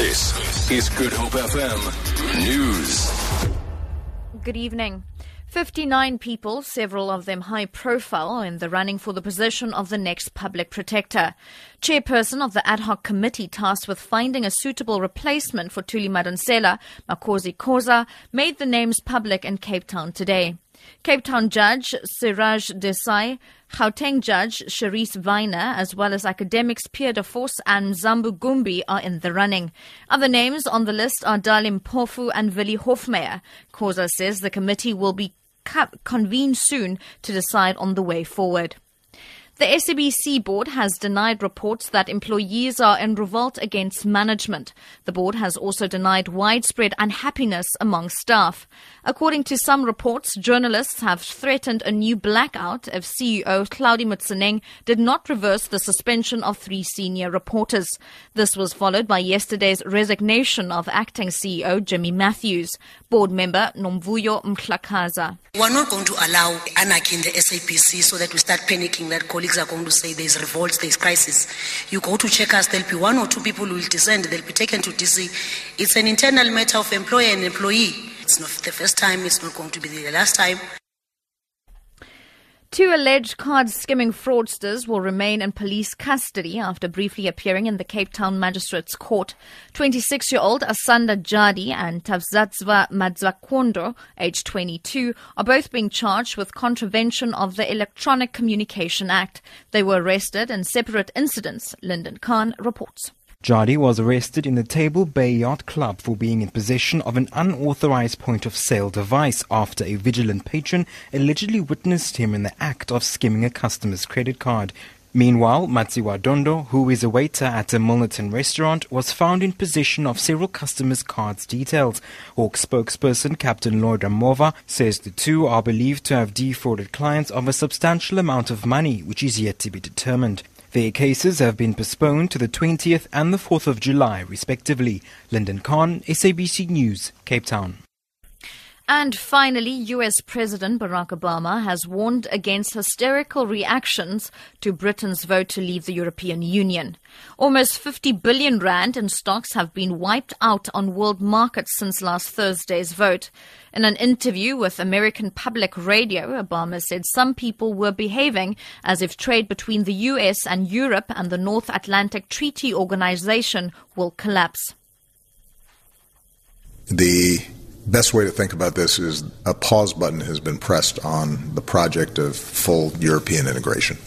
This is Good Hope FM News. Good evening. 59 people, several of them high profile, are in the running for the position of the next public protector. Chairperson of the ad hoc committee tasked with finding a suitable replacement for Thuli Madonsela, Makhosi Khoza, made the names public in Cape Town today. Cape Town Judge Siraj Desai, Gauteng Judge Sharise Weiner, as well as academics Pierre de Vos and Zambu Gumbi are in the running. Other names on the list are Dali Mpofu and Willie Hofmeyr. Khoza says the committee will be convened soon to decide on the way forward. The SABC board has denied reports that employees are in revolt against management. The board has also denied widespread unhappiness among staff. According to some reports, journalists have threatened a new blackout if CEO Hlaudi Motsoeneng did not reverse the suspension of three senior reporters. This was followed by yesterday's resignation of acting CEO Jimmy Matthews. Board member Nomvuyo Mhlakaza. We're not going to allow anarchy in the SABC so that we start panicking that colleagues are going to say there's revolt, there's crisis. You go to Checkers, there'll be one or two people who will descend, they'll be taken to DC. It's an internal matter of employer and employee. It's not the first time, it's not going to be the last time. Two alleged card skimming fraudsters will remain in police custody after briefly appearing in the Cape Town Magistrates Court. 26 year old Asanda Jadi and Tavzatzva Madzakwondo, aged 22, are both being charged with contravention of the Electronic Communication Act. They were arrested in separate incidents, Lyndon Khan reports. Jadi was arrested in the Table Bay Yacht Club for being in possession of an unauthorized point of sale device after a vigilant patron allegedly witnessed him in the act of skimming a customer's credit card. Meanwhile, Matsiwa Dondo, who is a waiter at a Milnerton restaurant, was found in possession of several customers' cards details. Hawk spokesperson Captain Lloyd Ramovha says the two are believed to have defrauded clients of a substantial amount of money, which is yet to be determined. Their cases have been postponed to the 20th and the 4th of July, respectively. Lyndon Khan, SABC News, Cape Town. And finally, US President Barack Obama has warned against hysterical reactions to Britain's vote to leave the European Union. Almost 50 billion rand in stocks have been wiped out on world markets since last Thursday's vote. In an interview with American Public Radio, Obama said some people were behaving as if trade between the US and Europe and the North Atlantic Treaty Organization will collapse. The best way to think about this is a pause button has been pressed on the project of full European integration.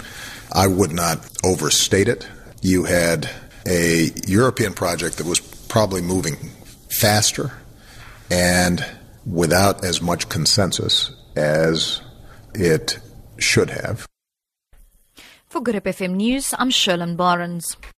I would not overstate it. You had a European project that was probably moving faster and without as much consensus as it should have. For Good FM News, I'm Sherlyn Barnes.